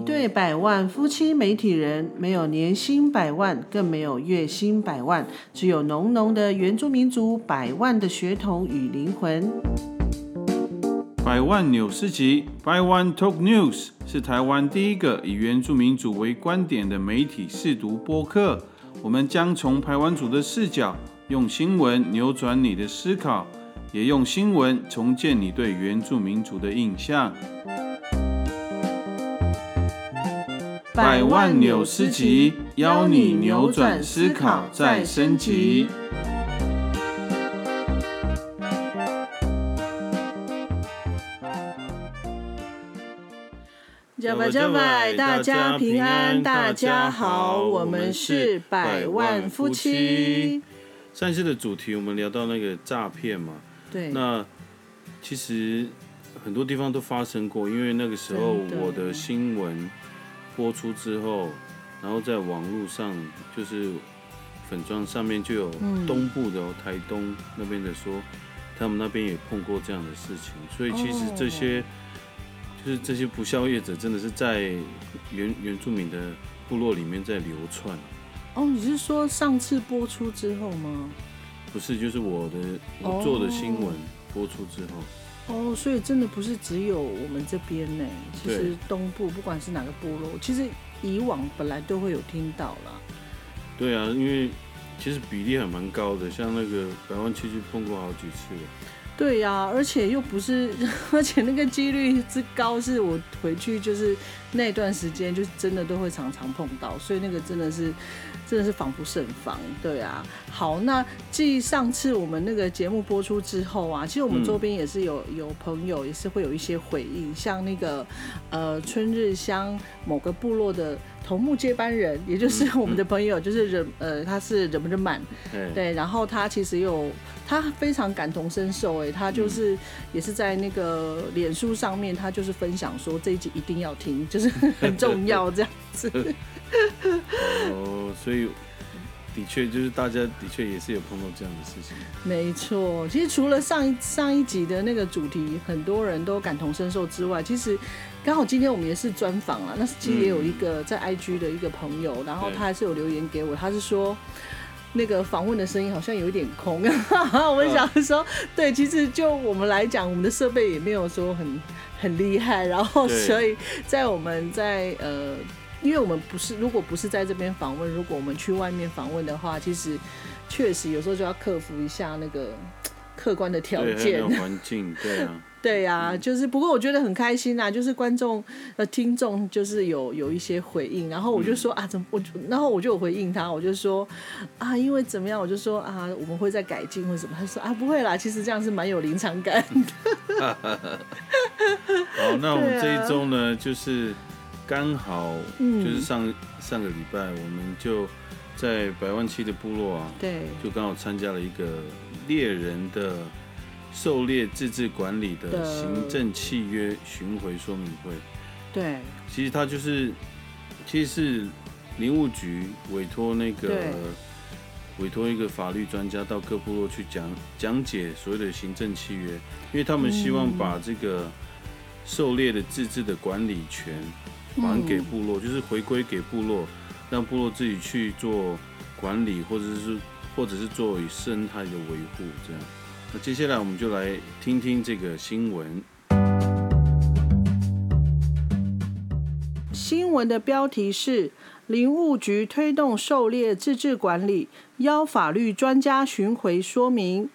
一对百万夫妻媒体人，没有年薪百万，更没有月薪百万，只有浓浓的原住民族百万的血统与灵魂。百万纽斯集，百万 Talk News 是台湾第一个以原住民族为观点的媒体试读播客。我们将从台湾族的视角，用新闻扭转你的思考，也用新闻重建你对原住民族的印象。百万纽斯集，邀你扭转思考，再升级。加百加百，大家平安，大家好，我们是百万夫妻。上次的主题我们聊到那个诈骗嘛，对，那其实很多地方都发生过，因为那个时候我的新闻播出之后，然后在网络上就是粉砖上面就有嗯。东部的、哦台东那边的说，他们那边也碰过这样的事情，所以其实这些、就是这些不孝业者真的是在原原住民的部落里面在流窜，哦，你是说上次播出之后吗？不是就是我的我做的新闻播出之后。哦，所以真的不是只有我们这边呢，其实东部不管是哪个部落，其实以往本来都会有听到啦。对啊，因为其实比例还蛮高的，像那个百万区就碰过好几次了。对呀、而且又不是，而且那个几率之高，是我回去就是那段时间，就是真的都会常常碰到，所以那个真的是真的是防不胜防。对啊，好，那继上次我们那个节目播出之后啊，其实我们嗯周边也是有有朋友也是会有一些回应，像那个呃春日乡某个部落的头目接班人，也就是我们的朋友，就是人呃他是人不人满。哎，对，然后他其实有他非常感同身受，哎，他就是也是在那个脸书上面，他就是分享说这一集一定要听，就是很重要这样子。哦，所以的确就是大家的确也是有碰到这样的事情。没错，其实除了上一上一集的那个主题，很多人都感同身受之外，其实刚好今天我们也是专访啊，那其实也有一个在 IG 的一个朋友，然后他还是有留言给我，他是说。那个访问的声音好像有一点空，我想说，对，其实就我们来讲，我们的设备也没有说很很厉害，然后所以在我们在呃，因为我们不是如果不是在这边访问，如果我们去外面访问的话，其实确实有时候就要克服一下那个客观的条件。环境，对啊，对呀、就是不过我觉得很开心啊，就是观众呃听众就是有有一些回应，然后我就说、啊怎么我就然后我就有回应他，我就说啊因为怎么样，我就说啊我们会再改进或者什么，他说啊不会啦，其实这样是蛮有临场感的。好，那我们这一周呢，就是刚好嗯。就是上、上个礼拜，我们就在百万七的部落啊，对。就刚好参加了一个猎人的狩猎自治管理的的行政契约巡回说明会。对其实它就是，其实是林务局委托那个委托一个法律专家到各部落去讲讲解所谓的行政契约，因为他们希望把这个狩猎的自治的管理权还给部落，就是回归给部落，让部落自己去做管理，或者是或者是作为生态的维护这样。那接下来我们就来听听这个新闻。新闻的标题是：林务局推动狩猎自治管理，邀法律专家巡回说明。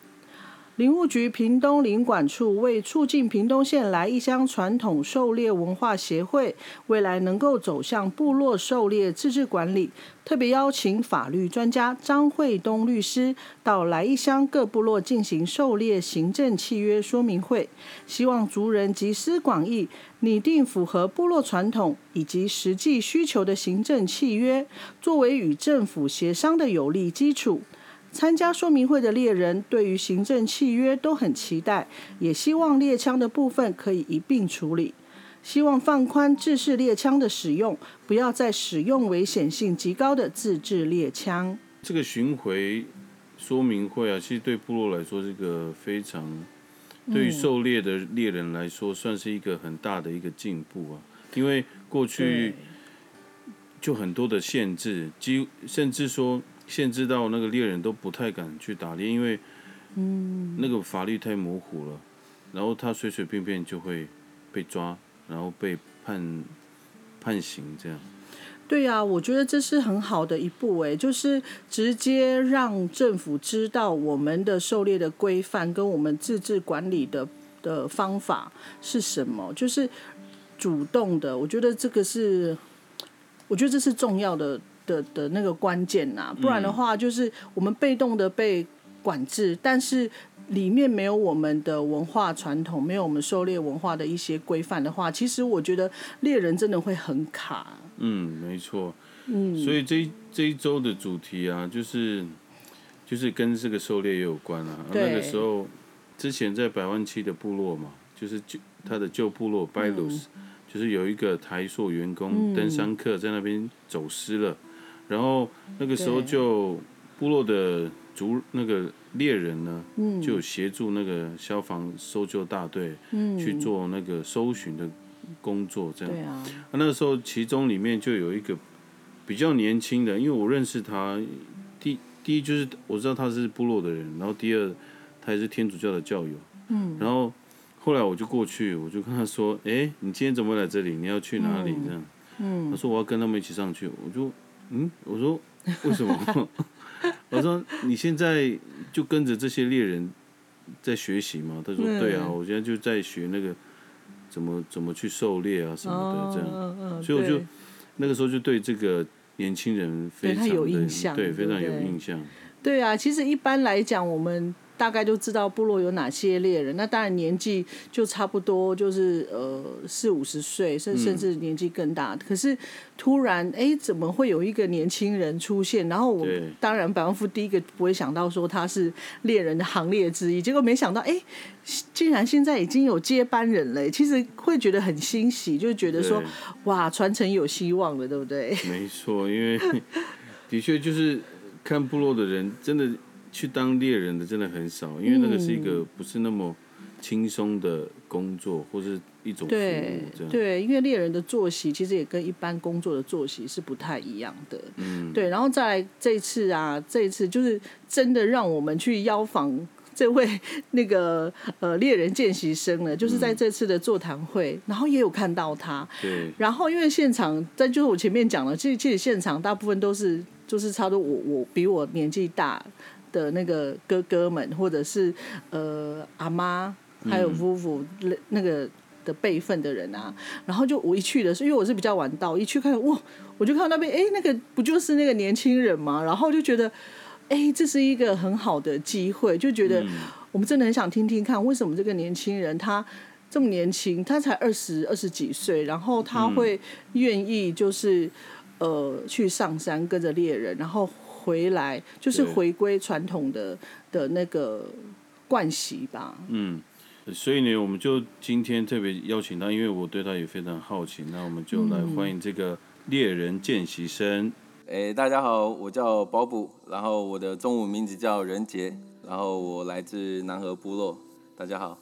林务局屏东林管处为促进屏东县来义乡传统狩猎文化协会未来能够走向部落狩猎自治管理，特别邀请法律专家张惠东律师到来义乡各部落进行狩猎行政契约说明会，希望族人集思广益，拟定符合部落传统以及实际需求的行政契约，作为与政府协商的有力基础。参加说明会的猎人对于行政契约都很期待，也希望猎枪的部分可以一并处理。希望放宽制式猎枪的使用，不要再使用危险性极高的自制猎枪。这个巡回说明会啊，其实对部落来说，是个非常对于狩猎的猎人来说，算是一个很大的一个进步啊。因为过去就很多的限制，几甚至说限制到那个猎人都不太敢去打猎，因为嗯那个法律太模糊了，然后他随随便便就会被抓，然后被判判刑这样。对呀、我觉得这是很好的一步，哎，就是直接让政府知道我们的狩猎的规范跟我们自治管理的的方法是什么，就是主动的。我觉得这个是，我觉得这是重要的的的那个关键呐、不然的话，就是我们被动的被管制，但是。里面没有我们的文化传统，没有我们狩猎文化的一些规范的话，其实我觉得猎人真的会很卡。嗯，没错。嗯，所以这一这一周的主题啊，就是就是跟这个狩猎也有关啊。那个时候，之前在百万七的部落嘛，就是旧他的旧部落拜鲁斯，就是有一个台塑员工、登山客在那边走失了，然后那个时候就部落的族那个猎人呢，就有协助那个消防搜救大队去做那个搜寻的工作，这样。对啊，那个时候，其中里面就有一个比较年轻的，因为我认识他，第第一就是我知道他是部落的人，然后第二他也是天主教的教友，嗯，然后后来我就过去，我就跟他说，哎，你今天怎么来这里？你要去哪里？这样，嗯，他说我要跟他们一起上去，我就，嗯，我说为什么？我说你现在就跟着这些猎人在学习吗？他说嗯对啊，我现在就在学那个怎么怎么去狩猎啊什么的这样。所以我就那个时候就对这个年轻人非常的对有印象对，非常有印象。对啊，其实一般来讲，我们大概就知道部落有哪些猎人。那当然年纪就差不多，就是呃四五十岁，甚甚至年纪更大。可是突然，哎，怎么会有一个年轻人出现？然后我当然百万富第一个不会想到说他是猎人的行列之一，结果没想到，哎，竟然现在已经有接班人了。其实会觉得很欣喜，就觉得说哇，传承有希望了，对不对？没错，因为 的确就是看部落的人，真的去当猎人的真的很少，因为那个是一个不是那么轻松的工作，或是一种服对务这样。对，因为猎人的作息其实也跟一般工作的作息是不太一样的。嗯，对，然后再来这一次啊，这一次就是真的让我们去邀访这位那个呃猎人见习生了，就是在这次的座谈会，然后也有看到他。对然后因为现场，在就是我前面讲了，其实其实现场大部分都是就是差不多我我比我年纪大的那个哥哥们，或者是呃阿妈，还有夫妇、那个的辈分的人啊。然后就我一去的时候，因为我是比较晚到，一去看哇，我就看到那边哎，那个不就是那个年轻人吗？然后就觉得。哎，这是一个很好的机会，就觉得我们真的很想听听看，为什么这个年轻人他这么年轻，他才二十二十几岁，然后他会愿意就是、呃去上山跟着猎人，然后回来就是回归传统的的那个惯习吧。嗯。所以呢，我们就今天特别邀请他，因为我对他也非常好奇，那我们就来欢迎这个猎人见习生。诶，大家好，我叫保卜，然后我的中文名字叫任杰，然后我来自南河部落。大家好，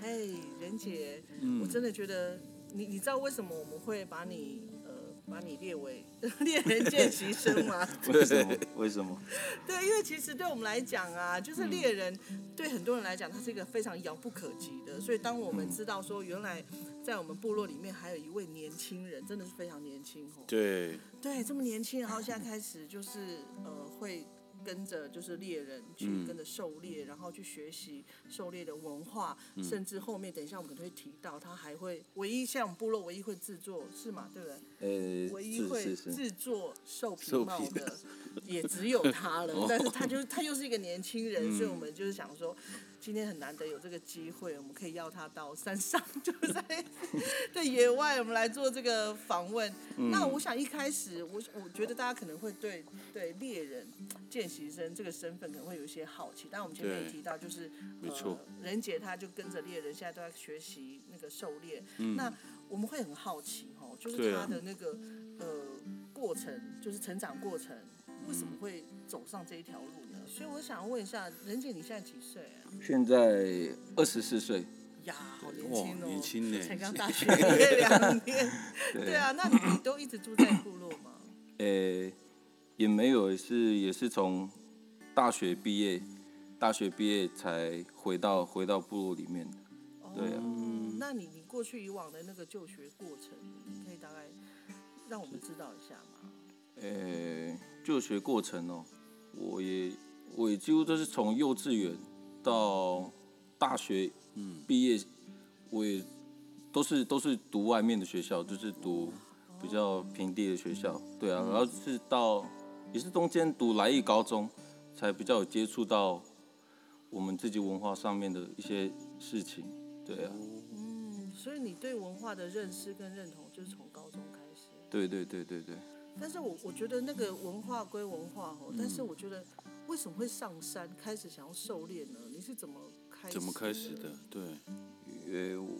嘿，任杰，嗯我真的觉得你你知道为什么我们会把你呃把你列为 猎人见习生吗？为什么？为什么？对，因为其实对我们来讲啊，就是猎人，对很多人来讲，他是一个非常遥不可及的。所以当我们知道说，原来在我们部落里面还有一位年轻人，真的是非常年轻哦。对，对，这么年轻，然后现在开始就是呃会。跟着就是猎人去嗯跟着狩猎，然后去学习狩猎的文化，甚至后面等一下我们可能会提到，他还会唯一像部落唯一会制作是吗？对不对？呃，唯一会制作兽皮兽皮帽的，也只有他了。但是他就是他又是一个年轻人，所以我们就是想说，今天很难得有这个机会，我们可以邀他到山上，就在在野外，我们来做这个访问。那我想一开始，我我觉得大家可能会对对猎人见习生这个身份可能会有一些好奇，但我们前面也提到，就是没错呃，任杰他就跟着猎人，现在都在学习那个狩猎。那我们会很好奇哦，就是他的那个、呃过程，就是成长过程，为什么会走上这一条路呢？所以我想问一下，任姐，你现在几岁啊？现在二十四岁，呀，好年哇轻哦，年轻呢才刚大学毕业两年。对 对啊，那你你都一直住在部落吗？诶、也没有，是也是从大学毕业，大学毕业才回到回到部落里面的。对啊哦，那你你过去以往的那个就学过程，你可以大概让我们知道一下吗？呃，就学过程哦，我也我也几乎都是从幼稚园到大学，嗯，毕业，我也都是都是读外面的学校，就是读比较平地的学校，对啊，然后是到也是中间读来义高中，才比较有接触到我们自己文化上面的一些事情，对啊，嗯，所以你对文化的认识跟认同就是从高中开始。对对对对对。但是我我觉得那个文化归文化哦，但嗯是我觉得为什么会上山开始想要狩猎呢？你是怎么开始？怎么开始的？？对，呃，我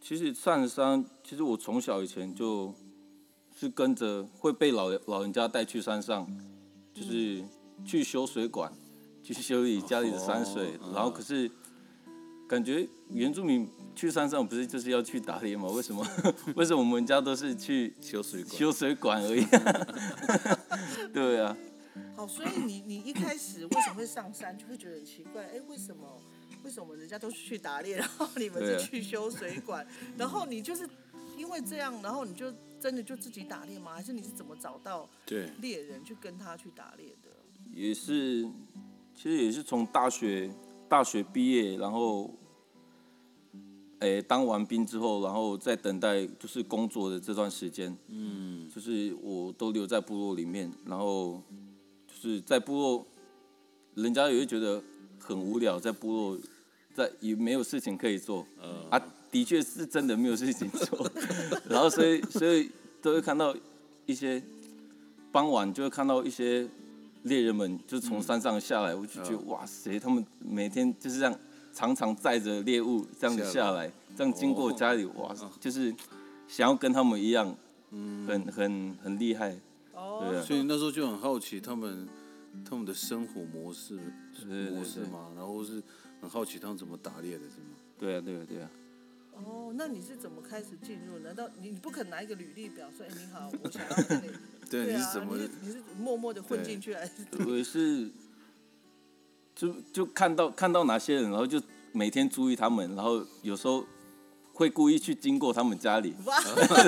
其实上山，其实我从小以前就是跟着会被老老人家带去山上，就是去修水管，去修理家里的山水，哦然后可是感觉原住民去山上不是就是要去打猎吗？为什么 为什么我们家都是去修水管。修水管而已？对啊，好，所以你你一开始为什么会上山，就会觉得很奇怪，哎，为什么为什么人家都是去打猎，然后你们是去修水管，然后你就是因为这样，然后你就真的就自己打猎吗？还是你是怎么找到对，猎人去跟他去打猎的？也是，其实也是从大学大学毕业，然后，诶、当完兵之后，然后再等待就是工作的这段时间，嗯，就是我都留在部落里面，然后就是在部落，人家也会觉得很无聊，在部落，在也没有事情可以做，呃，啊，的确是真的没有事情做，然后所以所以都会看到一些傍晚就会看到一些猎人们就从山上下来，我就觉得、哇塞，他们每天就是这样常常载着猎物这样子下来，这样经过家里，哇，就是想要跟他们一样，很很很厉害，哦对啊所以那时候就很好奇他们他们的生活模式对对对模式嘛，然后是很好奇他们怎么打猎的，是吗？对啊对啊对啊，哦，那你是怎么开始进入？难道你你不肯拿一个履历表说，哎，你好，我想要跟你？对，你啊，是怎么你是你是默默的混进去还是？我也是，就就看到看到哪些人，然后就每天注意他们，然后有时候会故意去经过他们家里，哇，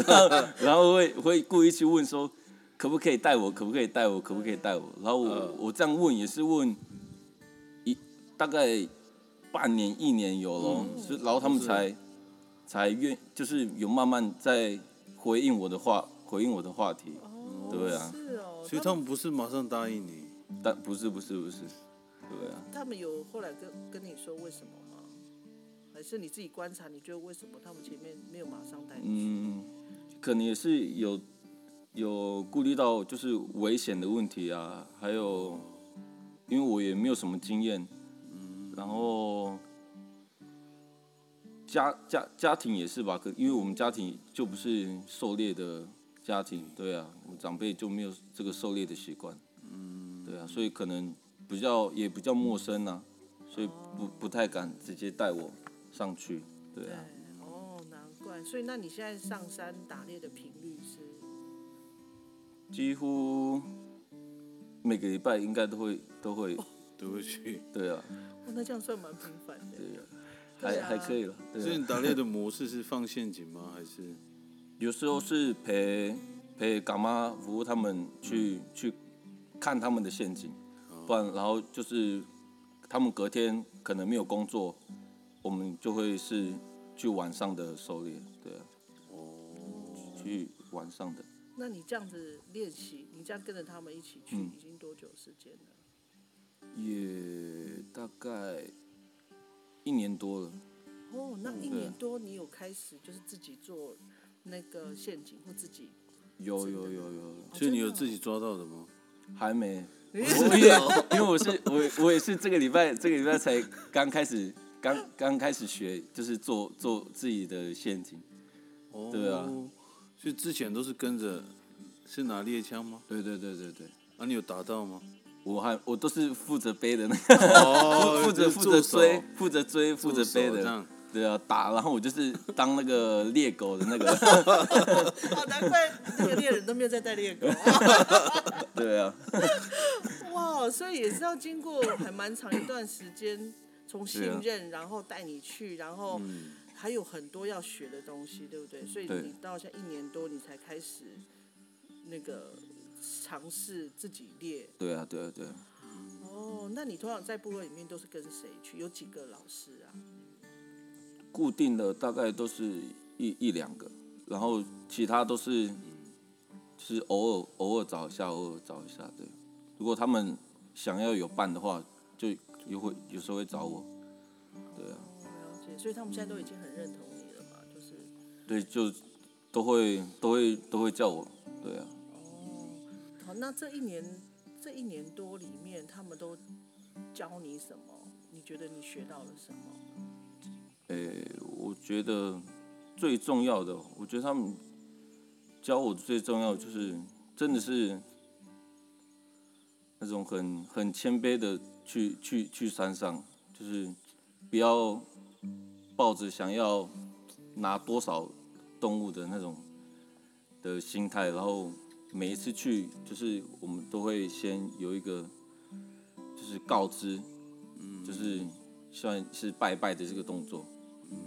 然后会会故意去问说，可不可以带我，可不可以带我，可不可以带我？然后我、嗯我这样问也是问一大概半年一年有咯，嗯是然后他们才才愿就是有慢慢在回应我的话，回应我的话题，对啊，是哦，所以他们不是马上答应你，但不是不是不是，对啊。他们有后来跟跟你说为什么吗？还是你自己观察，你觉得为什么他们前面没有马上带你去？嗯，可能也是有有顾虑到就是危险的问题啊，还有因为我也没有什么经验，然后家家家庭也是吧，可因为我们家庭就不是狩猎的家庭，对啊，我长辈就没有这个狩猎的习惯，嗯，对啊，所以可能比较也比较陌生啊，所以不不太敢直接带我上去，对啊。，哦，难怪。所以那你现在上山打猎的频？几乎每个礼拜应该都会都会，都会去。对啊，哦，那这样算蛮频繁的。对啊，还啊还可以了。所以你打猎的模式是放陷阱吗？还是有时候是陪陪干妈服务他们去去看他们的陷阱，不然然后就是他们隔天可能没有工作，我们就会是去晚上的狩猎，对啊，去晚上的。那你这样子练习，你这样跟着他们一起去，嗯已经多久时间了？也大概一年多了。哦，那一年多你有开始就是自己做那个陷阱或自己？有有有有，所以你有自己抓到的吗？还没。我因为因为我是我我也是这个礼拜这个礼拜才刚开始刚刚开始学，就是做做自己的陷阱。哦，对啊。所以之前都是跟着，是拿猎枪吗？对对对对对，啊，你有打到吗？我还我都是负责背的那个，哦 负责负责追，负责追，负责背的。这样。对啊，打，然后我就是当那个猎狗的那个，哦，难怪那个猎人都没有在带猎狗。对啊，哇，所以也是要经过还蛮长一段时间，从信任，然后带你去，然后嗯，还有很多要学的东西，对不对？所以你到现在一年多，你才开始那个尝试自己列。对啊，对啊，对啊。哦，那你通常在部落里面都是跟谁去？有几个老师啊？固定的大概都是一一两个，然后其他都是就是偶尔偶尔找一下，偶尔找一下。对，如果他们想要有伴的话，就也会有时候会找我。所以他们现在都已经很认同你了嘛？就是对，就都会都会都会叫我。对啊，哦，好，那这一年这一年多里面，他们都教你什么？你觉得你学到了什么？诶、我觉得最重要的，我觉得他们教我最重要的就是真的是那种很很谦卑的去去去山上，就是不要抱着想要拿多少动物的那种的心态，然后每一次去，就是我们都会先有一个就是告知，嗯就是算是拜拜的这个动作。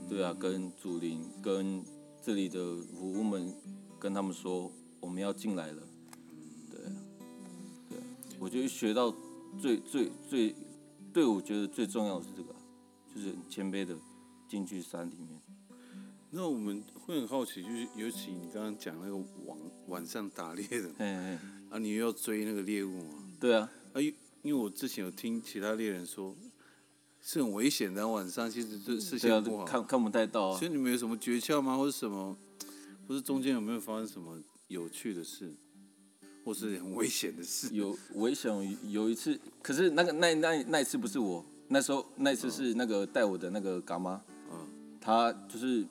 对啊，跟祖灵、跟这里的服务们，跟他们说我们要进来了。对啊，对啊，我觉得学到最最最，对我觉得最重要的是这个啊，就是很谦卑的进去山里面。那我们会很好奇，就是尤其你刚刚讲那个晚晚上打猎的嗯嗯，啊，你又要追那个猎物嘛？对啊，啊，因因为我之前有听其他猎人说，是很危险的，晚上其实这视对啊线不，好。看看不太到啊所。以你们有什么诀窍吗？或者什么，或是中间有没有发生什么有趣的事，或是很危险的事？有危险有有一次，可是那个那那那一次不是我，那时候那一次是那个带我的那个干妈，嗯他就是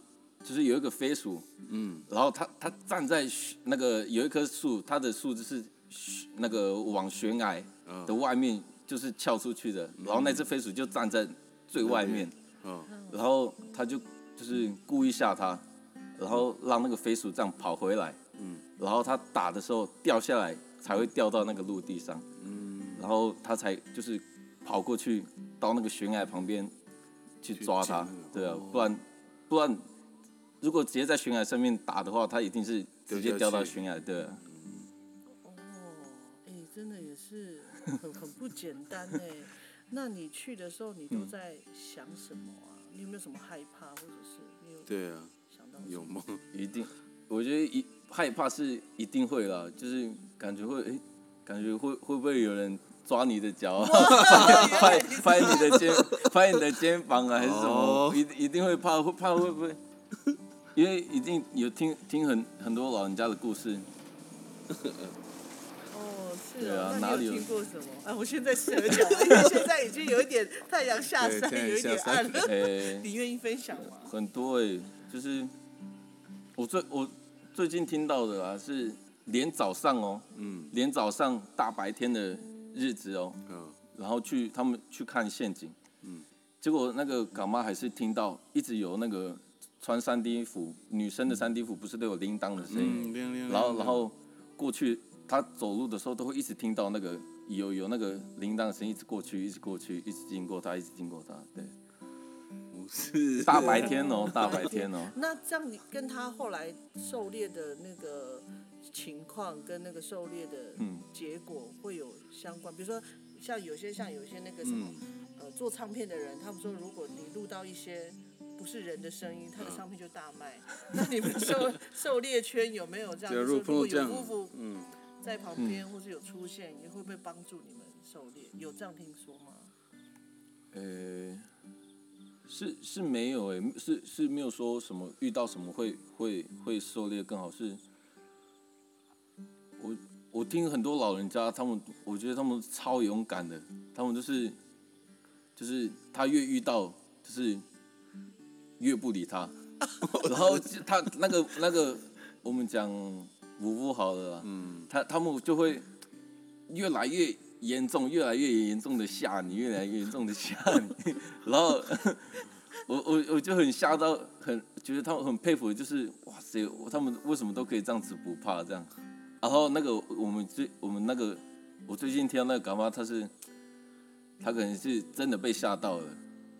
就是有一个飞鼠，嗯然后他他站在那个有一棵树，它的树就是悬那个往悬崖嗯。的外面就是翘出去的，然后那只飞鼠就站在最外面，嗯。然后他就就是故意吓他，然后让那个飞鼠这样跑回来，嗯。然后他打的时候掉下来才会掉到那个陆地上，嗯，然后他才就是跑过去到那个悬崖旁边去抓它去捡那个，对啊哦，不然不然如果直接在悬崖上面打的话，他一定是直接掉到悬崖，对啊，哦，哎、真的也是很很不简单哎。那你去的时候，你都在想什么啊？你有没有什么害怕，或者是你有对啊，想到有吗？一定，我觉得一害怕是一定会啦，就是感觉会，哎，感觉会会不会有人抓你的脚 啊，拍拍你的肩，拍你的肩膀啊，还是什么哦？一一定会怕，会怕会不会？因为一定有听听很很多老人家的故事，哦，是对哦，啊哪里有听过什么？哎，我现在适合讲，因 为现在已经有一点太阳下山，对太阳有一点下山暗了。诶、你愿意分享吗？很多哎、就是我最我最近听到的啊，是连早上哦，嗯连早上大白天的日子哦，嗯。然后去他们去看陷阱，嗯。结果那个港妈还是听到一直有那个穿三 D 服女生的三 D 服不是都有铃铛的声音，嗯，亮亮。然后然后过去她走路的时候都会一直听到那个有有那个铃铛的声音，一直过去，一直过去，一直经过她，一直经过她，对，不是。大白天哦，大白天哦，那这样你跟他后来狩猎的那个情况跟那个狩猎的嗯结果会有相关？比如说，像有些像有些那个什么、嗯呃做唱片的人，他们说如果你录到一些不是人的声音，他的唱片就大卖。那你们狩狩猎圈有没有这样？假如果有夫妇嗯，在旁边，或是有出现，也会不会帮助你们狩猎？有这样听说吗？呃，是是没有诶，是是没有说什么遇到什么会会会狩猎更好，是我我听很多老人家他们，我觉得他们超勇敢的，他们就是就是他越遇到就是越不理他，然后就他那个那个我们讲五不好了啦，嗯，他他们就会越来越严重，越来越严重的吓你，越来越严重的吓你，然后 我我我就很吓到，很觉得他们很佩服，就是哇塞，他们为什么都可以这样子不怕这样？然后那个我们最我们那个我最近听到那个干妈，他是他可能是真的被吓到了，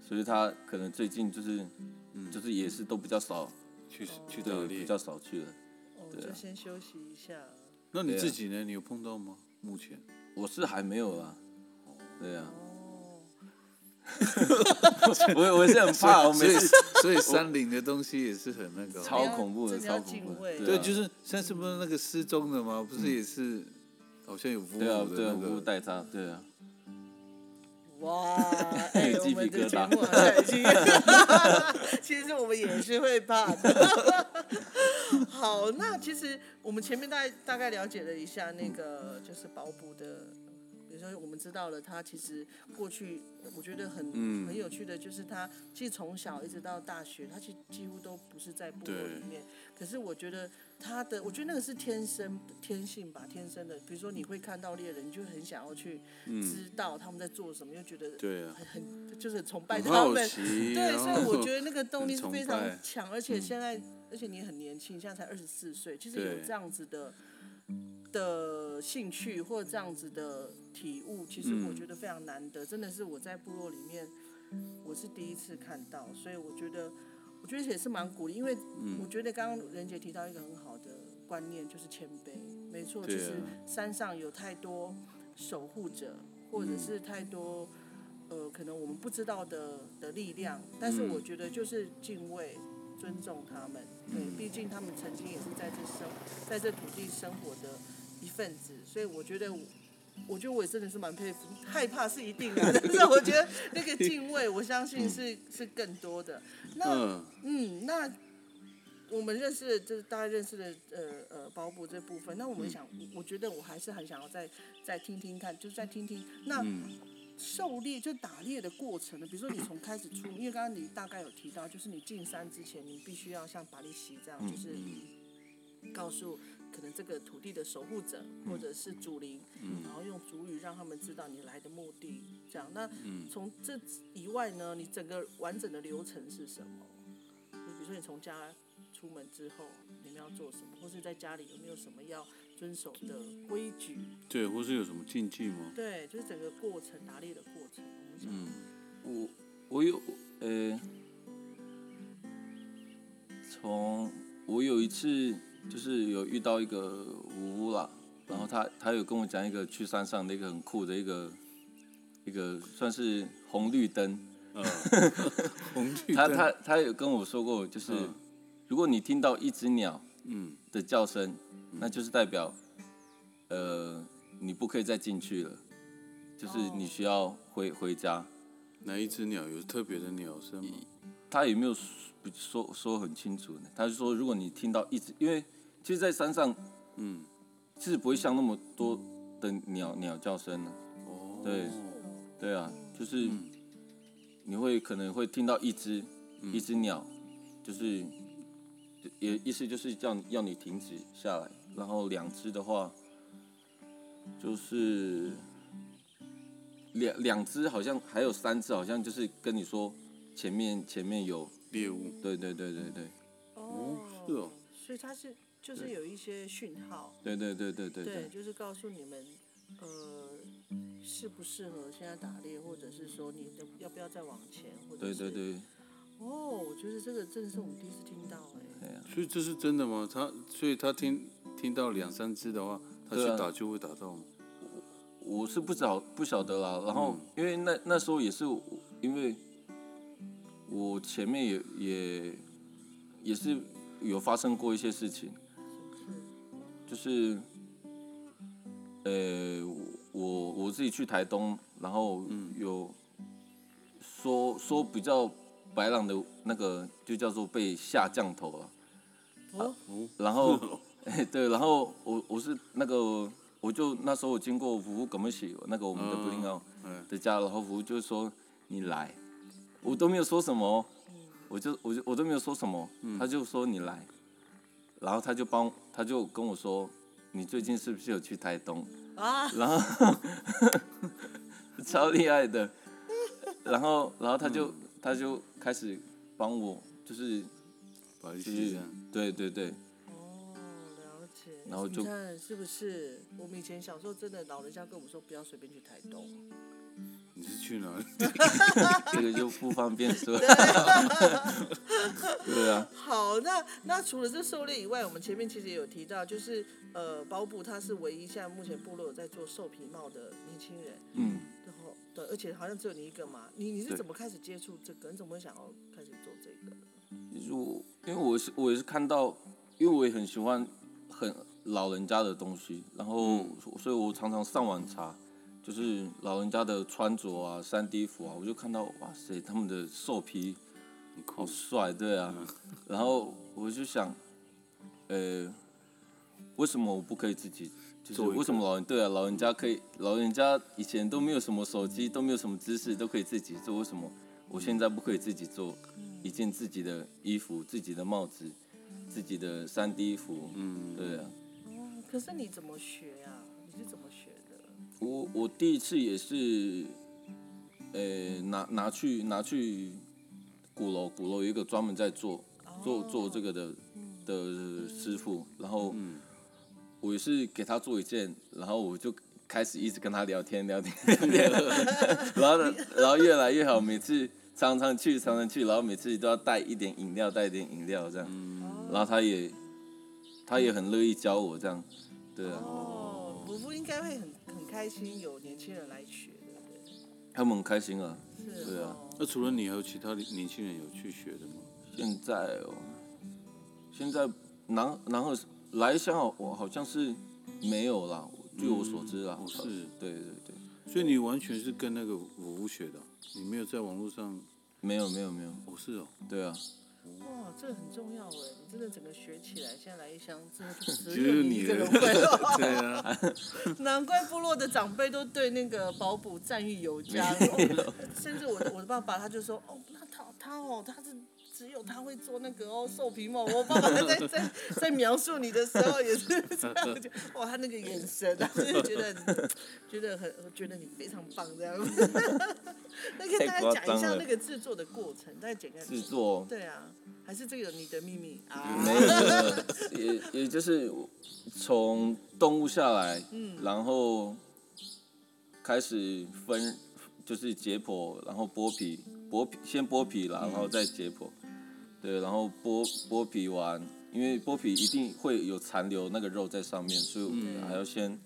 所以他可能最近就是嗯就是也是都比较少去去打，猎比。较少去了。哦，对啊就先休息一下。那你自己呢？你有碰到吗？目前我是还没有啊，对啊，哦，我我是很怕，我所以每次所以 山林的东西也是很那个哦。超恐怖的，超恐怖对，啊就是现在是不是那个失踪的吗？不是也是，好像有服务对啊的对他，对啊，哇，哎，我鸡皮们的节疙瘩其实我们也是会怕的。好，那其实我们前面大概大概了解了一下那个就是保捕的。比如说，我们知道了他其实过去，我觉得很、嗯很有趣的，就是他其实从小一直到大学，他其实几乎都不是在部落里面。可是我觉得他的，我觉得那个是天生天性吧，天生的。比如说你会看到猎人，你就很想要去知道他们在做什么，又觉得嗯对啊，很很就是很崇拜好他们。奇。对，所以我觉得那个 动力是非常强，而且现在，而且你很年轻，现在才二十四岁，其实有这样子的的兴趣或者这样子的体悟，其实我嗯觉得非常难得，真的是我在部落里面我是第一次看到，所以我觉得我觉得也是蛮鼓励，因为嗯我觉得刚刚任杰提到一个很好的观念，就是谦卑，没错，其对啊实山上有太多守护者，或者是太多。呃，可能我们不知道的的力量，但是嗯我觉得就是敬畏、尊重他们。对，毕竟他们曾经也是在这生，在这土地生活的一份子，所以我觉得我，觉得我也真的是蛮佩服。害怕是一定的，但是我觉得那个敬畏，我相信是是更多的。那嗯，嗯，那我们认识的，就是大家认识的，呃呃，包布这部分。那我们想，我觉得我还是很想要再再听听看，就是再听听那。狩猎就打猎的过程呢，比如说你从开始出，因为刚刚你大概有提到，就是你进山之前，你必须要像巴利西这样，就是告诉可能这个土地的守护者或者是祖灵，然后用主语让他们知道你来的目的，这样。那从这以外呢，你整个完整的流程是什么？就比如说你从家出门之后，你们要做什么，或是在家里有没有什么要遵守的规矩？对，或是有什么禁忌吗？对，就是整个过程打猎的过程，我们想。我我有呃，从我有一次就是有遇到一个五屋啦，然后他他有跟我讲一个去山上的一个很酷的一个一个算是红绿灯，嗯，红绿他灯。他他有跟我说过，就是嗯。如果你听到一只鸟嗯。的叫声，那就是代表呃你不可以再进去了，就是你需要回回家。哪一只鸟？有特别的鸟声吗？他也没有说说说很清楚呢，他是说如果你听到一直，因为其实，在山上嗯，其实不会像那么多的鸟鸟叫声呢。哦，对对啊，就是你会可能会听到一只、一只鸟，就是也意思就是叫要你停止下来，然后两只的话就是两两只好像还有三只好像就是跟你说前面前面有，猎物。对对对对对哦，是哦，所以它是就是有一些讯号，对对对对对对，就是告诉你们，呃，适不适合现在打猎，或者是说你的要不要再往前，或者是对对对，哦，我觉得这个真的是我们第一次听到哎、对啊，所以这是真的吗？他所以他听听到两三只的话，他去打就会打到吗？我是不晓不晓得啦。然后嗯因为那那时候也是因为我前面也也也是有发生过一些事情，就是呃我我自己去台东，然后有说说比较白朗的那个就叫做被下降头了。哦，然后，对，然后我我是那个，我就那时候我经过服务葛么喜那个我们的布林奥嗯。的家，然后服务就说你来，我都没有说什么。哦，我就我就我都没有说什么，他就说你来，然后他就帮他就跟我说，你最近是不是有去台东？啊，然后 超厉害的，然后然后他就他就开始帮我，就是把一就是些这样，对对对，哦，了解。然后就你看是不是？我们以前小时候真的老人家跟我们说不要随便去台东。你是去哪里？这个就不方便说。对 啊，好，那那除了这狩猎以外，我们前面其实也有提到，就是呃，包布他是唯一现在目前部落有在做兽皮帽的年轻人，嗯，然后对，而且好像只有你一个嘛。你你是怎么开始接触这个？你怎么会想要开始做这个？其实我，因为我是我也是看到，因为我也很喜欢很老人家的东西，然后所以我常常上网查，就是老人家的穿着啊、三 D 服啊，我就看到哇塞，他们的兽皮好，帅，对啊，然后我就想，呃，为什么我不可以自己？就是做为什么老人对啊，老人家可以，老人家以前都没有什么手机，都没有什么知识，都可以自己做，为什么我现在不可以自己做一件自己的衣服、自己的帽子、自己的三 D 服？嗯，对啊，哦，可是你怎么学呀、你是怎么？我我第一次也是，呃，拿拿去拿去鼓楼，鼓楼有一个专门在做做做这个的的师傅，然后我也是给他做一件，然后我就开始一直跟他聊天聊天聊天，然后呢，然后越来越好，每次常常去常常去，然后每次都要带一点饮料，带一点饮料这样，然后他也他也很乐意教我这样，对啊，哦，伯父应该会很很开心，有年轻人来学，对不对？他们很开心啊。是对啊。哦那除了你，还有其他的年轻人有去学的吗？现在哦，现在南南二来香港我好像是没有啦，据我所知啦。哦是。对对对，所以你完全是跟那个五福学的，你没有在网络上，没有没有没有，哦是哦，对啊，哇，这个很重要哎！你真的整个学起来，现在来一箱，真的就只就是有你一个人会。对啊，难怪部落的长辈都对那个保补赞誉有加，哦甚至我的我的爸爸他就说，哦，那他他哦，他是只有他会做那个哦 兽皮帽。我爸爸在在在描述你的时候也是这样，就哇，他那个眼神，他就是觉得 觉得很觉得你非常棒这样。那跟大家讲一下那个制作的过程，大家简单制作对啊，还是这个你的秘密啊？没有也也就是从动物下来，嗯然后开始分，就是解剖，然后剥皮，剥皮先剥皮啦，然后再解剖，对，然后剥剥皮完，因为剥皮一定会有残留那个肉在上面，所以我还要先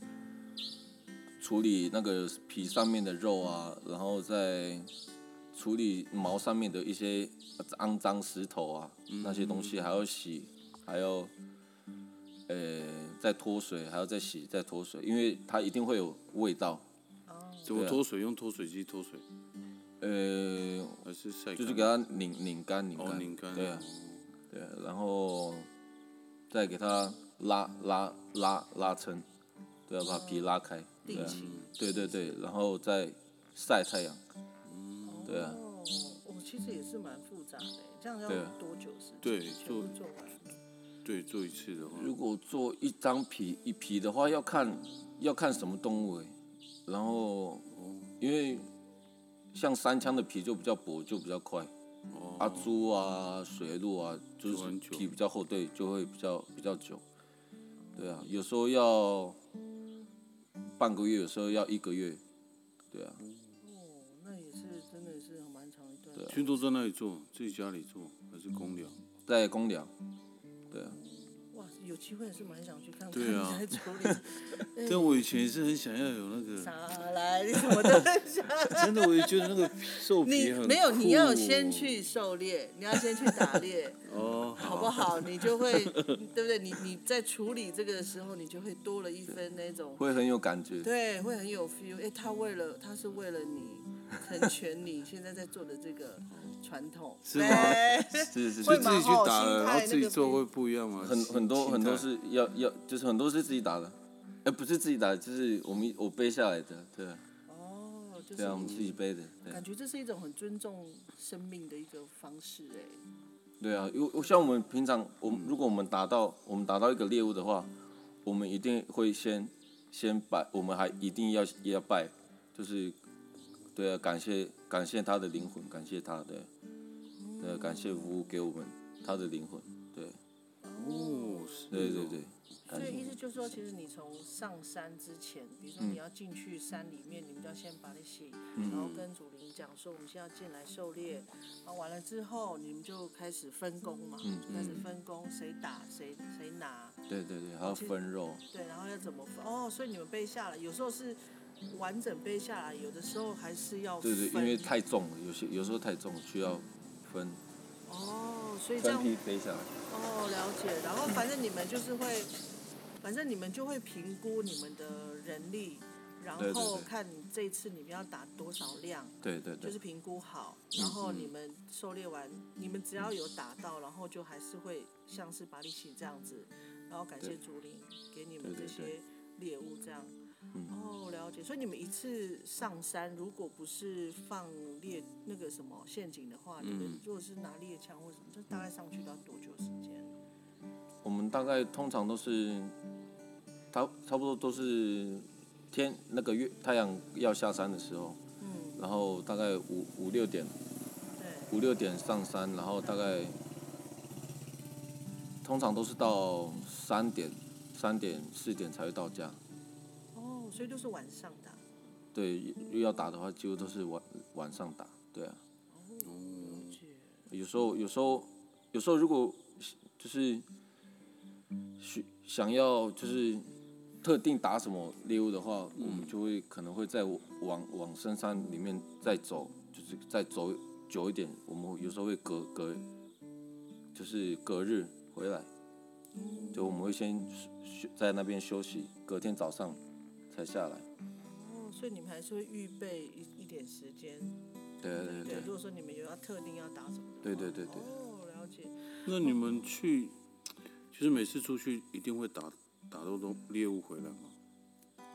处理那个皮上面的肉啊，然后再处理毛上面的一些肮脏石头啊，那些东西还要洗，还要呃再脱水，还要再洗再脱水，因为它一定会有味道。怎么脱水？用脱水机脱水，呃，还是晒？就是给它拧拧干拧哦干，拧干，对啊哦对啊，然后再给它拉拉拉拉撑，对啊，把皮拉开，对啊，定型。对对对，然后再晒太阳，对啊，哦，我其实也是蛮复杂的，这样要多久时间？对做做完。对，做一次的话，如果做一张皮一皮的话，要看要看什么动物哎，然后因为像三枪的皮就比较薄，就比较快。哦啊，猪啊、水鹿啊，就是很久皮比较厚，对，就会比较比较久。对啊，有时候要半个月，有时候要一个月。对啊，哦，那也是真的是蛮长一段。对啊全都在那里做，自己家里做还是公疗？在公寮。对啊，哇，有机会也是蛮想去看看对啊你在处理。但我以前也是很想要有那个，啥来？你怎么想？真的，我也觉得那个兽你皮很没有，你要先去狩猎，你要先去打猎，哦，好不好？你就会，对不对？你你在处理这个的时候，你就会多了一分那种，会很有感觉。对，会很有 feel。哎，他为了他是为了你成全你现在在做的这个传统，是吗是是是，所以自己去打了，然后自己做会不一样吗？很很多很多是要要，就是很多是自己打的。哎，不是自己打的，就是我们我背下来的。对啊，哦，就是对啊，我们自己背的。对啊感觉这是一种很尊重生命的一个方式，哎，对啊，因为像我们平常，我们如果我们打到我们打到一个猎物的话，我们一定会先先拜，我们还一定要也要拜，就是对啊，感谢感谢他的灵魂，感谢他的，呃，感谢服务给我们他的灵魂，对，哦，是对对对，所，以意思就是说，其实你从上山之前，比如说你要进去山里面，你们就要先把你洗，然后跟祖灵讲说，我们现在要进来狩猎，然后完了之后，你们就开始分工嘛，就开始分工，谁打谁谁拿，对对对，还要分肉，对，然后要怎么分？哦，所以你们被下了，有时候是完整背下来，有的时候还是要对对，因为太重了，有些有时候太重，需要分哦，所以这样分批背下来。哦，了解。然后反正你们就是会，反正你们就会评估你们的人力，然后看你这次你们要打多少量，对对对就是评估好。然后你们狩猎完，你们只要有打到，然后就还是会像是巴利西这样子，然后感谢竹林给你们这些猎物这样。嗯哦，了解。所以你们一次上山，如果不是放猎那个什么陷阱的话，你们嗯如果是拿猎枪或什么，这大概上去要多久时间？我们大概通常都是，差差不多都是天那个月太阳要下山的时候，嗯，然后大概五五六点对。五六点上山，然后大概通常都是到三点三点四点才会到家。哦，所以都是晚上的啊、对，又要打的话，几乎都是晚晚上打。对啊。有时候有时候有时候如果就是需想要就是特定打什么猎物的话，我们就会可能会在往往深山里面再走，就是再走久一点。我们有时候会隔隔就是隔日回来，就我们会先休在那边休息，隔天早上才下来。哦，所以你们还是会预备一一点时间。对对对对如果说你们有要特定要打什么的对对对对哦，了解。那你们去，其实每次出去一定会打打到东猎物回来吗？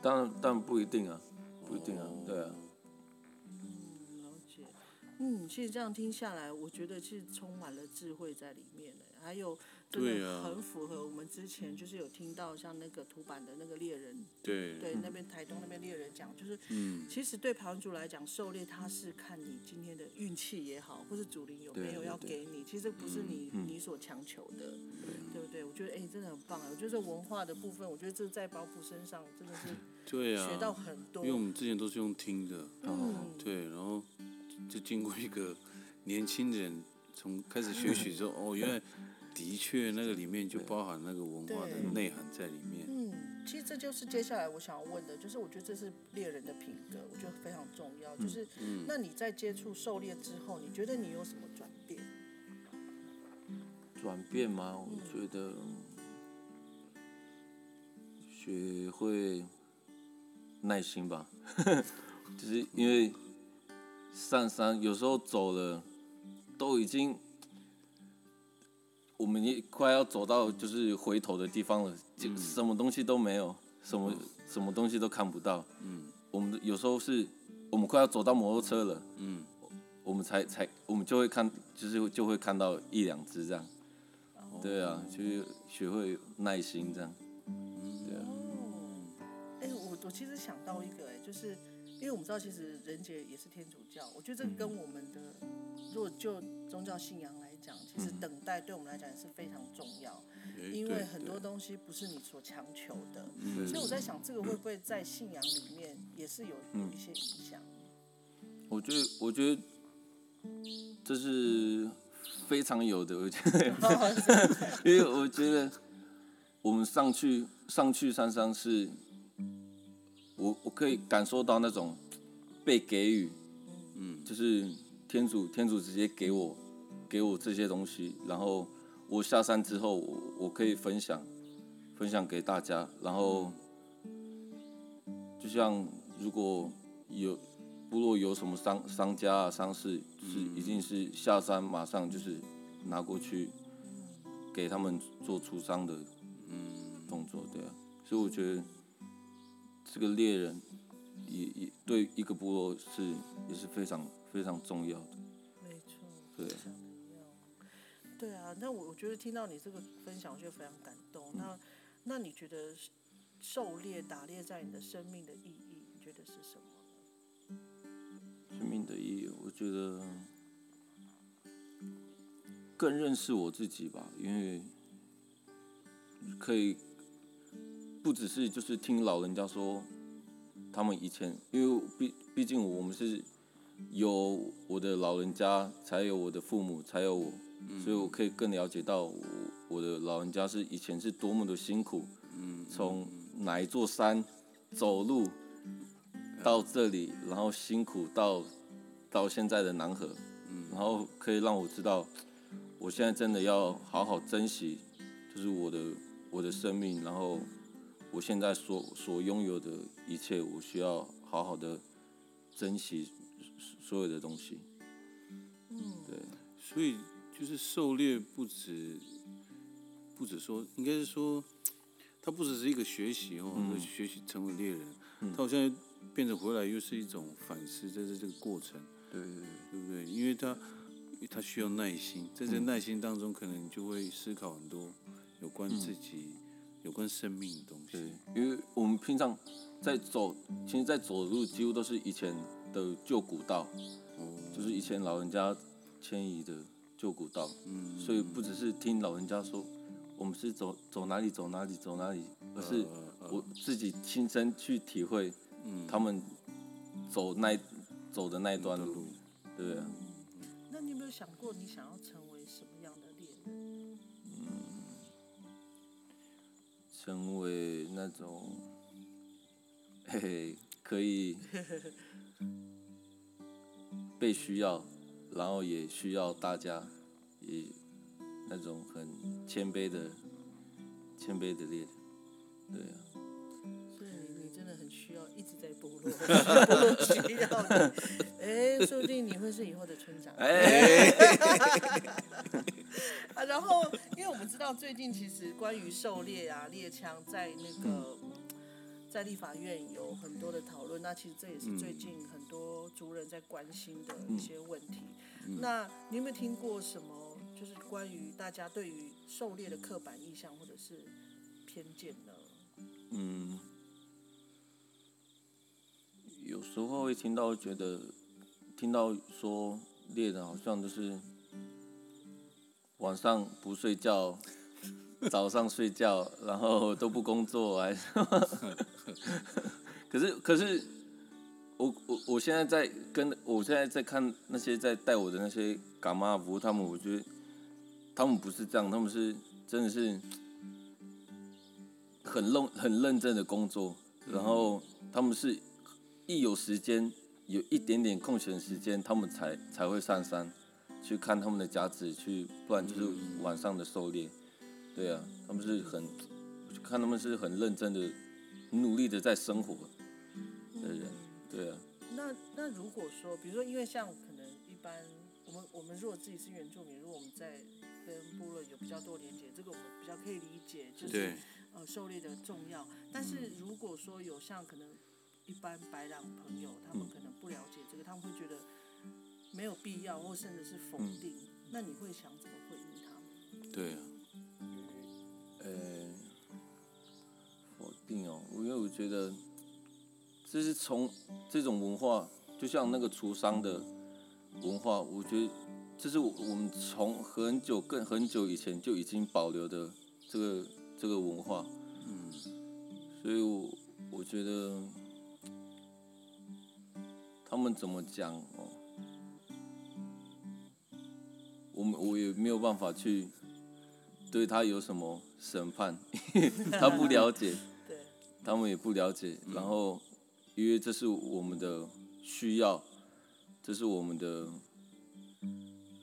当然当然不一定啊，不一定啊，对啊。了解。嗯，其实这样听下来，我觉得其实充满了智慧在里面的，还有真的对啊很符合我们之前就是有听到像那个土版的那个猎人，对，对那边台东那边猎人讲，就是嗯，其实对盘主来讲，狩猎它是看你今天的运气也好，或是主灵有没有要给你，其实不是你、嗯你所强求的，对不对？我觉得哎、真的很棒啊！我觉得这文化的部分，我觉得这在保普身上真的是 对啊，学到很多。因为我们之前都是用听的，嗯，对，然后就经过一个年轻人从开始学习之后，哦，原来的确那个里面就包含那个文化的内涵在里面。嗯，其实这就是接下来我想要问的，就是我觉得这是猎人的品格，我觉得非常重要。就是，嗯那你在接触狩猎之后，你觉得你有什么转变？转变吗？我觉得学会耐心吧，就是因为上山有时候走了，都已经我们也快要走到就是回头的地方了，就什么东西都没有，什么什么东西都看不到。嗯。我们有时候是我们快要走到摩托车了，嗯，我们才才我们就会看，就是就会看到一两只这样。对啊，就是学会耐心这样。对啊，哦，哎、我我其实想到一个、哎，就是因为我们知道，其实仁杰也是天主教，我觉得这个跟我们的，如果就宗教信仰来讲，其实等待对我们来讲也是非常重要，诶因为很多东西不是你所强求的，嗯。所以我在想，这个会不会在信仰里面也是有有一些影响？我觉得我觉得这是非常有的，我觉得，因为我觉得我们上去上去山上是，我我可以感受到那种被给予，嗯。就是天主天主直接给我给我这些东西，然后我下山之后，我我可以分享分享给大家，然后就像如果有部落有什么商商家啊商事，就是一定是下山马上就是拿过去给他们做出商的嗯动作，对啊，所以我觉得这个猎人也也对一个部落是也是非常非常重要的，没错，对。对啊，那我我觉得听到你这个分享，我觉得非常感动。那那你觉得狩猎打猎在你的生命的意义，你觉得是什么？生命的意义，我觉得更认识我自己吧，因为可以不只是就是听老人家说，他们以前，因为毕毕竟我们是有我的老人家，才有我的父母，才有我，所以我可以更了解到我我的老人家是以前是多么的辛苦，嗯从哪一座山走路到这里，然后辛苦到到现在的南河，嗯。然后可以让我知道，我现在真的要好好珍惜，就是我的我的生命，然后我现在所所拥有的一切，我需要好好的珍惜所有的东西。嗯。对，所以就是狩猎不止不止说，应该是说，它不只是一个学习哦，嗯。学习成为猎人，它好像变成回来又是一种反思，在这这个过程，对对对，对不对？因为它因为它需要耐心，在这耐心当中，可能你就会思考很多有关自己、有关生命的东对西。，因为我们平常在走，其实，在走的路几乎都是以前的旧古道，就是以前老人家迁移的旧古道，嗯，所以不只是听老人家说，我们是走走哪里走哪里走哪里，而是我自己亲身去体会，他们走那走的那一段路，对不对，那你有没有想过，你想要成为什么样的猎人？成为那种，嘿嘿，可以 被需要，然后也需要大家，也那种很谦卑的、谦卑的猎人，对啊，所以你你真的很需要一直在部落，部落需要你。哎，说不定你会是以后的村长。哎，啊，然后因为我们知道最近其实关于狩猎啊、猎枪在那个在立法院有很多的讨论，那其实这也是最近很多族人在关心的一些问题。那你有没有听过什么，就是关于大家对于狩猎的刻板印象或者是偏见呢？嗯，有时候会听到觉得，听到说猎人好像就是晚上不睡觉，早上睡觉，然后都不工作，还 是 可是可是我我我现在在跟我现在在看那些在带我的那些嘎妈服务他们，我觉得他们不是这样，他们是真的是很认很认真的工作，然后他们是一有时间有一点点空闲时间，他们才才会上山去看他们的家子，去不然就是晚上的狩猎。对啊，他们是很，看他们是很认真的、很努力的在生活的人。对啊，那那如果说，比如说，因为像可能一般我们我们如果自己是原住民，如果我们在跟部落有比较多连接，这个我们比较可以理解，就是，呃狩猎的重要。但是如果说有像可能一般白狼朋友，他们可能不了解这个，他们会觉得没有必要，或甚至是否定。那你会想怎么回应他们？对啊，呃，否定哦，因为我觉得这是从这种文化，就像那个厨商的文化，我觉得这是我我们从很久更很久以前就已经保留的这个这个文化，嗯，所以我我觉得他们怎么讲哦，我们我也没有办法去对他有什么审判，他不了解，对，他们也不了解，然后因为这是我们的需要，这是我们的，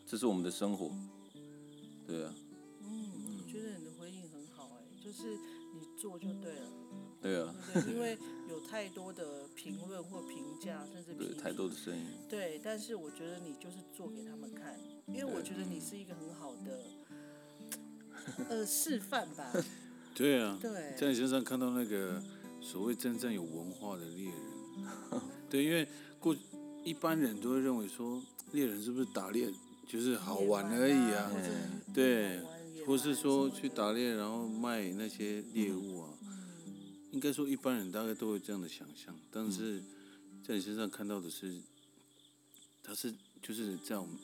这是我们的生活，对啊，嗯，我觉得你的回应很好哎、就是你做就对了。对啊，对对？因为有太多的评论或评价，甚至批对，太多的声音，对，但是我觉得你就是做给他们看，因为我觉得你是一个很好的呃示范吧。对啊，对在你身上看到那个所谓真正有文化的猎人，对，因为过一般人都会认为说猎人是不是打猎就是好玩而已啊，对或是说去打猎然后卖那些猎物啊，应该说一般人大概都会这样的想象，但是在你身上看到的是，他是就是在我们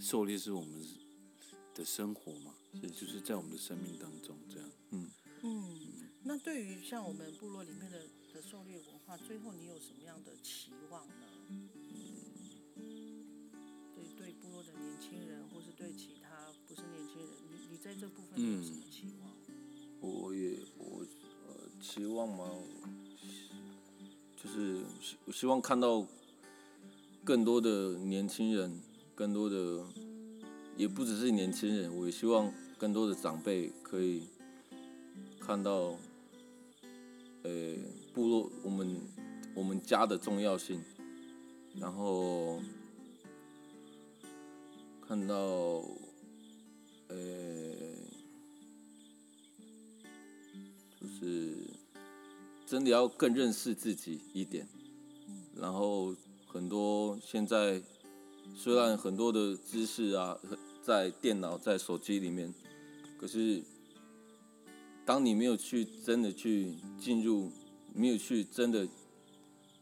狩猎是我们的生活嘛，是就是在我们的生命当中这样。嗯嗯，那对于像我们部落里面的的狩猎文化，最后你有什么样的期望呢？对对，部落的年轻人，或是对其他不是年轻人，你你在这部分有什么期望？我也我呃期望嘛，就是希我希望看到更多的年轻人，更多的也不只是年轻人，我也希望更多的长辈可以看到，呃，部落我们我们家的重要性，然后看到，呃。就是真的要更认识自己一点，然后很多现在虽然很多的知识啊，在电脑在手机里面，可是当你没有去真的去进入，没有去真的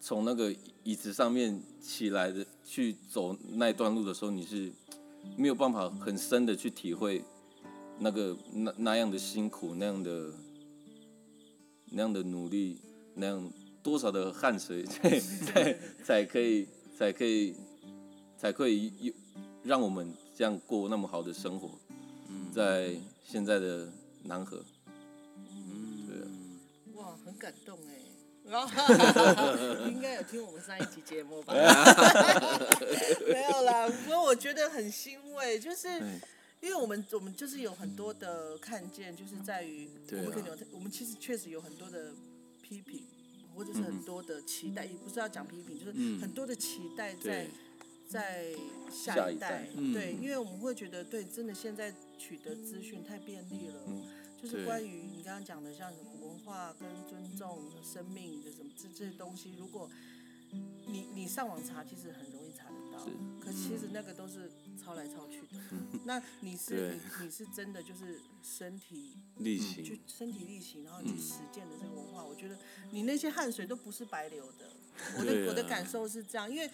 从那个椅子上面起来的去走那段路的时候，你是没有办法很深的去体会那个那那样的辛苦那样的。那样的努力，那样多少的汗水，才才可以，才可以，才可以有让我们这样过那么好的生活，在现在的南河，嗯，对哇，很感动哎，应该有听我们上一期节目吧？没有啦，不过我觉得很欣慰，就是。因为我们我们就是有很多的看见，就是在于我们可能有，我们其实确实有很多的批评，或者是很多的期待，也不是要讲批评，就是很多的期待在在下一代，对，因为我们会觉得，对，真的现在取得资讯太便利了，就是关于你刚刚讲的像什么文化跟尊重生命的什么这这些东西，如果你你上网查，其实很容易查得到，可其实那个都是抄来抄去的。那你 是你你是真的就是身体力行，去身体力行，然后去实践的这个文化，我觉得你那些汗水都不是白流的。我的我的感受是这样，因为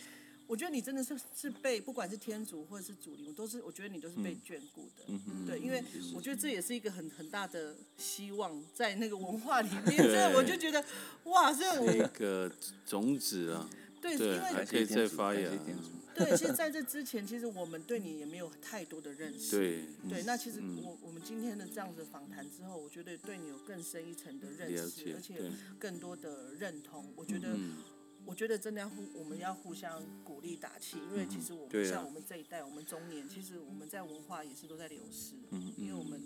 我觉得你真的是是被不管是天主或者是主灵，我都是我觉得你都是被眷顾的。对，因为我觉得这也是一个很很大的希望在那个文化里面，所以我就觉得哇，这一个种子啊，对，因为还可以再发芽。对，其实在这之前，其实我们对你也没有太多的认识。对，对，那其实我我们今天的这样子访谈之后，我觉得对你有更深一层的认识，而且更多的认同。我觉得，我觉得真的要互，我们要互相鼓励打气，因为其实我们像我们这一代，我们中年，其实我们在文化也是都在流失。嗯因为我们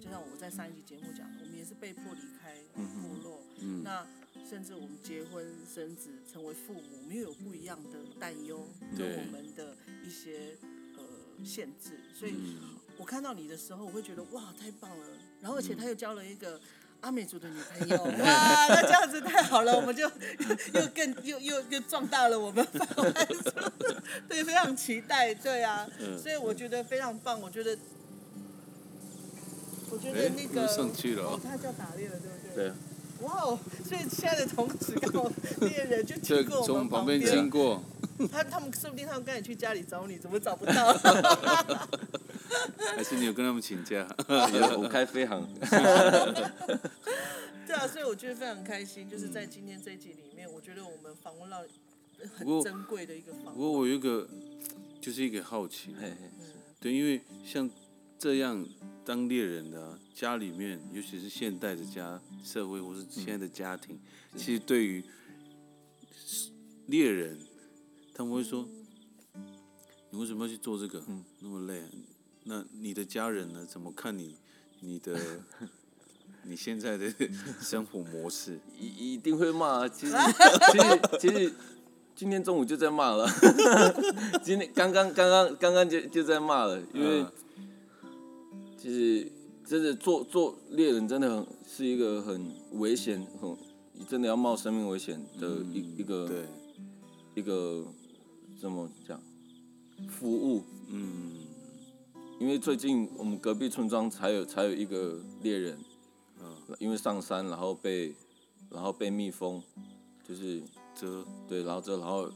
就像我在上一集节目讲，我们也是被迫离开部落。嗯。那。甚至我们结婚生子成为父母，我们又有不一样的担忧跟我们的一些呃限制，所以我看到你的时候，我会觉得哇太棒了。然后而且他又教了一个阿美族的女朋友，哇，那这样子太好了，我们就 又更又又又壮大了我们对，非常期待，对啊，所以我觉得非常棒，我觉得我觉得那个上去了、哦他叫打猎了，对不对？对。哇哦！所以现在的同事跟我 猎人就经过我们旁边经过。他他们说不定他们刚才去家里找你，怎么找不到？还是你有跟他们请假？我开飞航。对啊，所以我觉得非常开心，就是在今天这一集里面，我觉得我们访问到很珍贵的一个访问。不过我有一个，就是一个好奇，对，因为像这样。当猎人的家里面，尤其是现代的家社会，或是现在的家庭，其实对于猎人，他们会说：“你为什么要去做这个？那么累？那你的家人呢？怎么看你？你的 你现在的生活模式？一一定会骂。其实，其实，其实今天中午就在骂了。今天刚刚刚刚刚刚就就在骂了，因为。其实，真的做做猎人真的很是一个很危险，很真的要冒生命危险的一一个一个怎么讲。服务？嗯，因为最近我们隔壁村庄才有才有一个猎人，嗯，因为上山然后被然后被蜜蜂就是蛰，对，然后蛰，然后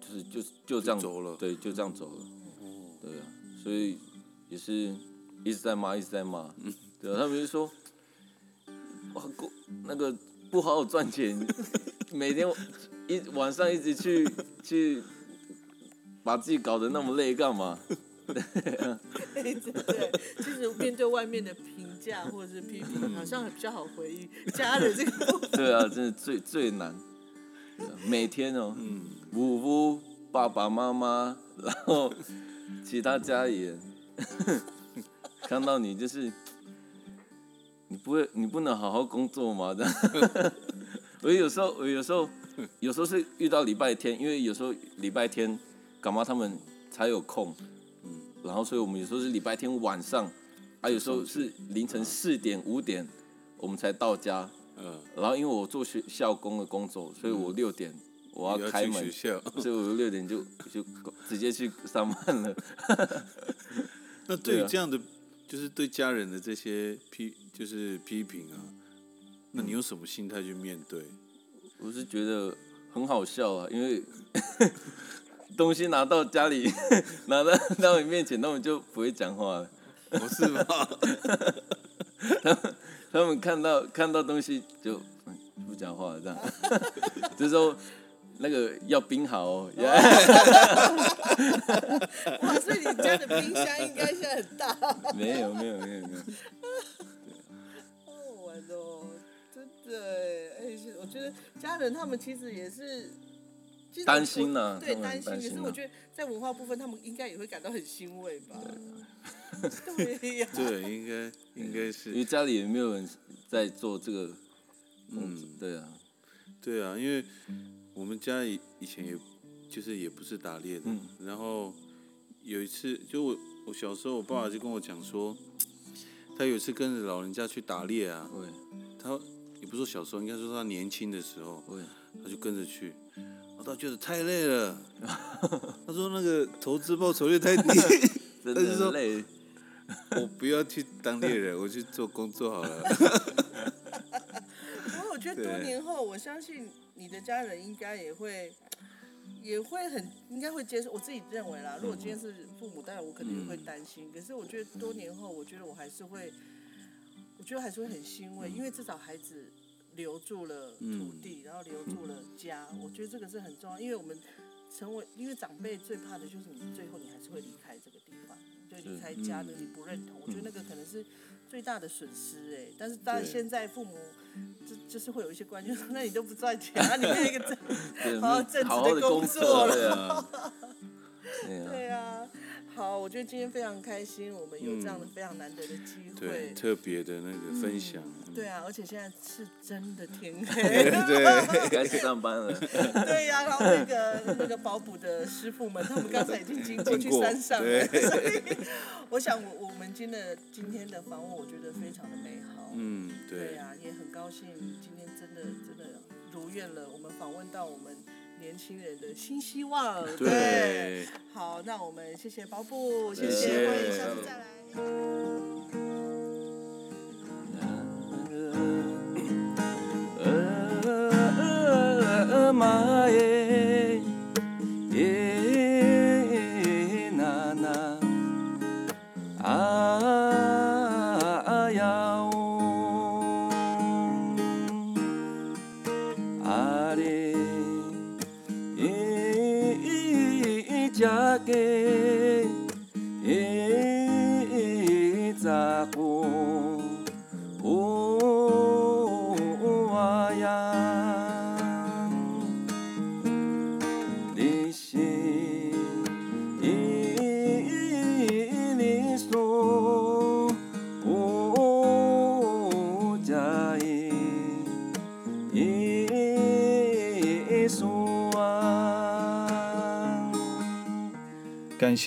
就是就就这样走了，对，就这样走了，对啊，所以也是。一直在骂，一直在骂，嗯 对啊，他们就说，哇，过那个不好好赚钱，每天一晚上一直去去把自己搞得那么累干嘛？对 对，其实面对外面的评价或者是批评，好像比较好回应家人这个部分。对啊，真的最最难，每天哦，呜呜、爸爸妈妈，然后其他家里人 看到你就是，你不会，你不能好好工作吗？这样，我有时候，我有时候，有时候是遇到礼拜天，因为有时候礼拜天干妈他们才有空，嗯，然后所以我们有时候是礼拜天晚上，啊，有时候是凌晨四点五点我们才到家，嗯，然后因为我做学校工的工作，所以我六点我要要开门学，校。所以我六点就就直接去上班了。那对于这样的，就是对家人的这些批，就是批评啊，那你用什么心态去面对？我是觉得很好笑啊，因为东西拿到家里，拿到到你面前，他们就不会讲话了。不是吗？他们他们看到看到东西就嗯不讲话了，这样。就是说那个要冰好哦，哇，所以你家的冰箱应该现在很大。没有没有没有没有，好好玩哦，真的哎，哎，是我觉得家人他们其实也是。担心呐我对担心。可是我觉得在文化部分，他们应该也会感到很欣慰吧？对。呀，对，应该 应该是。因为，家里也没有人在做这个，嗯，对啊，对啊，因为我们家以以前也就是也不是打猎的，嗯。然后有一次，就我我小时候，我爸爸就跟我讲说，他有一次跟着老人家去打猎啊，会他也不是说小时候，应该说他年轻的时候，会，他就跟着去，然后他觉得太累了，他说那个投资报酬率太低，真他就说的很累。我不要去当猎人，我去做工作好了。不过我觉得多年后，我相信你的家人应该也会，也会很应该会接受。我自己认为啦，如果今天是父母，当然我肯定会担心。可是我觉得多年后，我觉得我还是会，我觉得还是会很欣慰，因为至少孩子留住了土地，然后留住了家。我觉得这个是很重要，因为我们成为，因为长辈最怕的就是你最后你还是会离开这个地方，就，离开家的你不认同，我觉得那个可能是最大的损失哎。但是当然现在父母就就是会有一些观念说，那你都不赚钱啊，你没有一个 正，好好正职的工工作了 对啊，对啊，对啊。好，我觉得今天非常开心，我们有这样的非常难得的机对，会。特别的那个分享。对啊，而且现在是真的天黑。对，该去上班了。对呀、然后那个那个保补的师傅们，他们刚才已经经过去山上了，对 所以我想我我们今的今天的访问，我觉得非常的美好。嗯，对，对呀、也很高兴今天真的真的如愿了，我们访问到我们年轻人的新希望。对，好，那我们谢谢包布，谢谢谢，谢欢迎下次再来。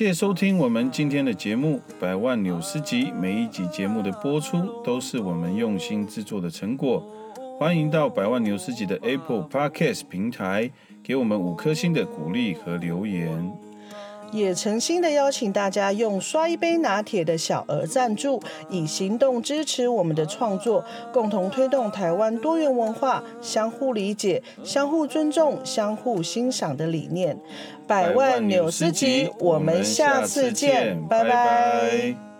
谢谢收听我们今天的节目《百万纽斯集》。每一集节目的播出都是我们用心制作的成果。欢迎到百万纽斯集的 Apple Podcast 平台给我们五颗星的鼓励和留言。也诚心的邀请大家用刷一杯拿铁的小额赞助，以行动支持我们的创作，共同推动台湾多元文化相互理解、相互尊重、相互欣赏的理念。百万纽斯集，我们下次见，拜拜。